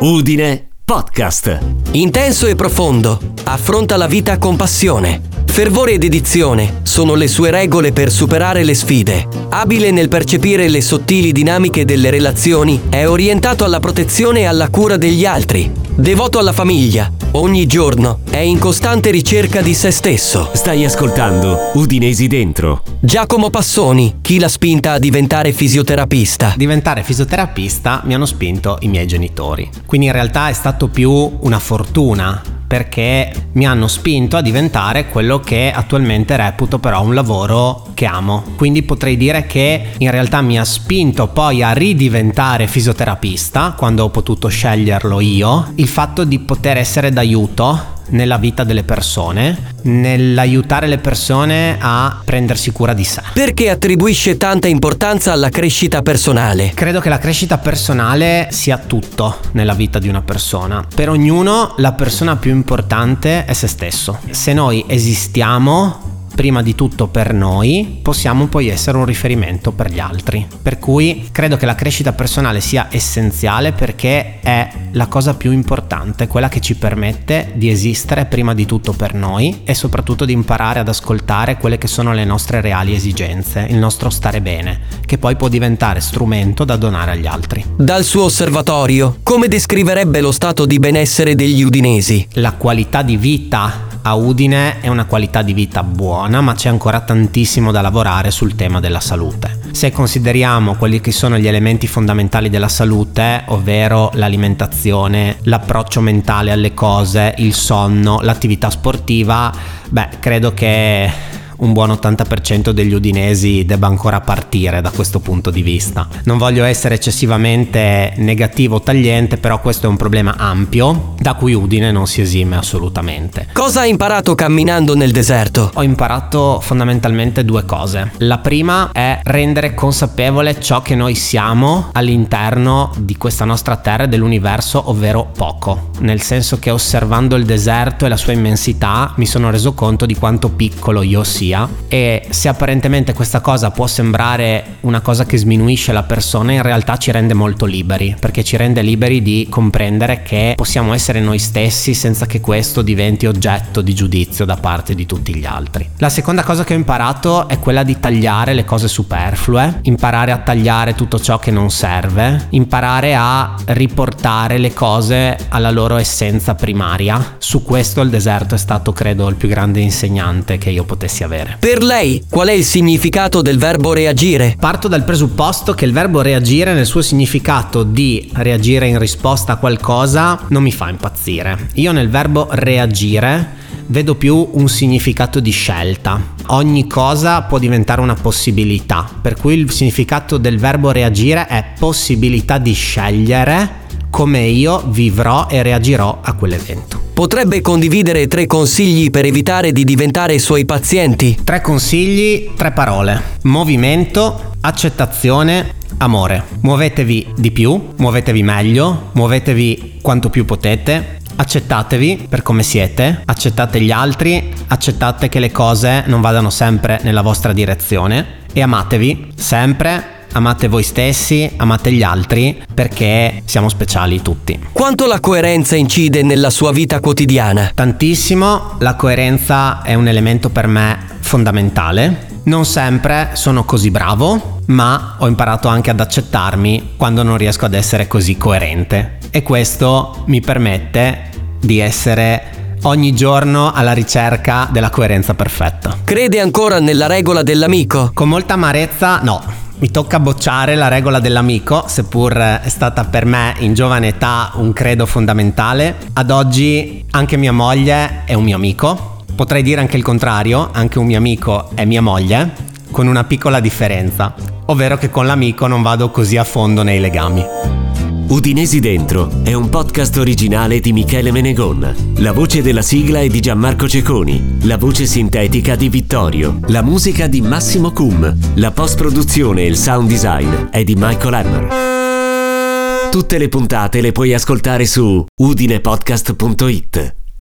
Udine Podcast. Intenso e profondo, affronta la vita con passione. Fervore e dedizione sono le sue regole per superare le sfide. Abile nel percepire le sottili dinamiche delle relazioni, è orientato alla protezione e alla cura degli altri. Devoto alla famiglia, ogni giorno è in costante ricerca di se stesso. Stai ascoltando Udinesi Dentro. Giacomo Passoni, chi l'ha spinta a diventare fisioterapista? diventare fisioterapista mi hanno spinto i miei genitori. Quindi in realtà è stato più una fortuna perché mi hanno spinto a diventare quello che attualmente reputo però un lavoro che amo. Quindi potrei dire che in realtà mi ha spinto poi a ridiventare fisioterapista quando ho potuto sceglierlo io, il fatto di poter essere d'aiuto nella vita delle persone, nell'aiutare le persone a prendersi cura di sé. Perché attribuisce tanta importanza alla crescita personale? Credo che la crescita personale sia tutto nella vita di una persona. Per ognuno la persona più importante è se stesso. Se noi esistiamo prima di tutto per noi, possiamo poi essere un riferimento per gli altri. Per cui credo che la crescita personale sia essenziale perché è la cosa più importante, quella che ci permette di esistere prima di tutto per noi e soprattutto di imparare ad ascoltare quelle che sono le nostre reali esigenze, il nostro stare bene, che poi può diventare strumento da donare agli altri. Dal suo osservatorio, come descriverebbe lo stato di benessere degli udinesi? La qualità di vita a Udine è una qualità di vita buona, ma c'è ancora tantissimo da lavorare sul tema della salute. Se consideriamo quelli che sono gli elementi fondamentali della salute, ovvero l'alimentazione, l'approccio mentale alle cose, il sonno, l'attività sportiva, beh, credo che un buon 80% degli udinesi debba ancora partire da questo punto di vista. Non voglio essere eccessivamente negativo o tagliente, però questo è un problema ampio da cui Udine non si esime assolutamente. Cosa ha imparato camminando nel deserto? Ho imparato fondamentalmente due cose. La prima è rendere consapevole ciò che noi siamo all'interno di questa nostra terra e dell'universo, ovvero poco. Nel senso che osservando il deserto e la sua immensità mi sono reso conto di quanto piccolo io sia e se apparentemente questa cosa può sembrare una cosa che sminuisce la persona, in realtà ci rende molto liberi, perché ci rende liberi di comprendere che possiamo essere noi stessi senza che questo diventi oggetto di giudizio da parte di tutti gli altri. La seconda cosa che ho imparato è quella di tagliare le cose superflue, imparare a tagliare tutto ciò che non serve, imparare a riportare le cose alla loro essenza primaria. Su questo il deserto è stato credo il più grande insegnante che io potessi avere. Per lei, qual è il significato del verbo reagire? Parto dal presupposto che il verbo reagire nel suo significato di reagire in risposta a qualcosa non mi fa impazzire. Io nel verbo reagire vedo più un significato di scelta. Ogni cosa può diventare una possibilità, per cui il significato del verbo reagire è possibilità di scegliere come io vivrò e reagirò a quell'evento. Potrebbe condividere tre consigli per evitare di diventare suoi pazienti? Tre consigli, tre parole. Movimento, accettazione, amore. Muovetevi di più, muovetevi meglio, muovetevi quanto più potete. Accettatevi per come siete, accettate gli altri, accettate che le cose non vadano sempre nella vostra direzione e amatevi sempre amate voi stessi, amate gli altri, perché siamo speciali tutti. Quanto la coerenza incide nella sua vita quotidiana? Tantissimo, la coerenza è un elemento per me fondamentale. Non sempre sono così bravo, ma ho imparato anche ad accettarmi quando non riesco ad essere così coerente. E questo mi permette di essere ogni giorno alla ricerca della coerenza perfetta. Crede ancora nella regola dell'amico? Con molta amarezza, no. Mi tocca bocciare la regola dell'amico, seppur è stata per me in giovane età un credo fondamentale. Ad oggi anche mia moglie è un mio amico. Potrei dire anche il contrario, anche un mio amico è mia moglie, con una piccola differenza, ovvero che con l'amico non vado così a fondo nei legami. Udinesi Dentro è un podcast originale di Michele Menegon. La voce della sigla è di Gianmarco Ceconi, la voce sintetica di Vittorio, la musica di Massimo Cum, la post-produzione e il sound design è di Michael Hammer. Tutte le puntate le puoi ascoltare su udinepodcast.it.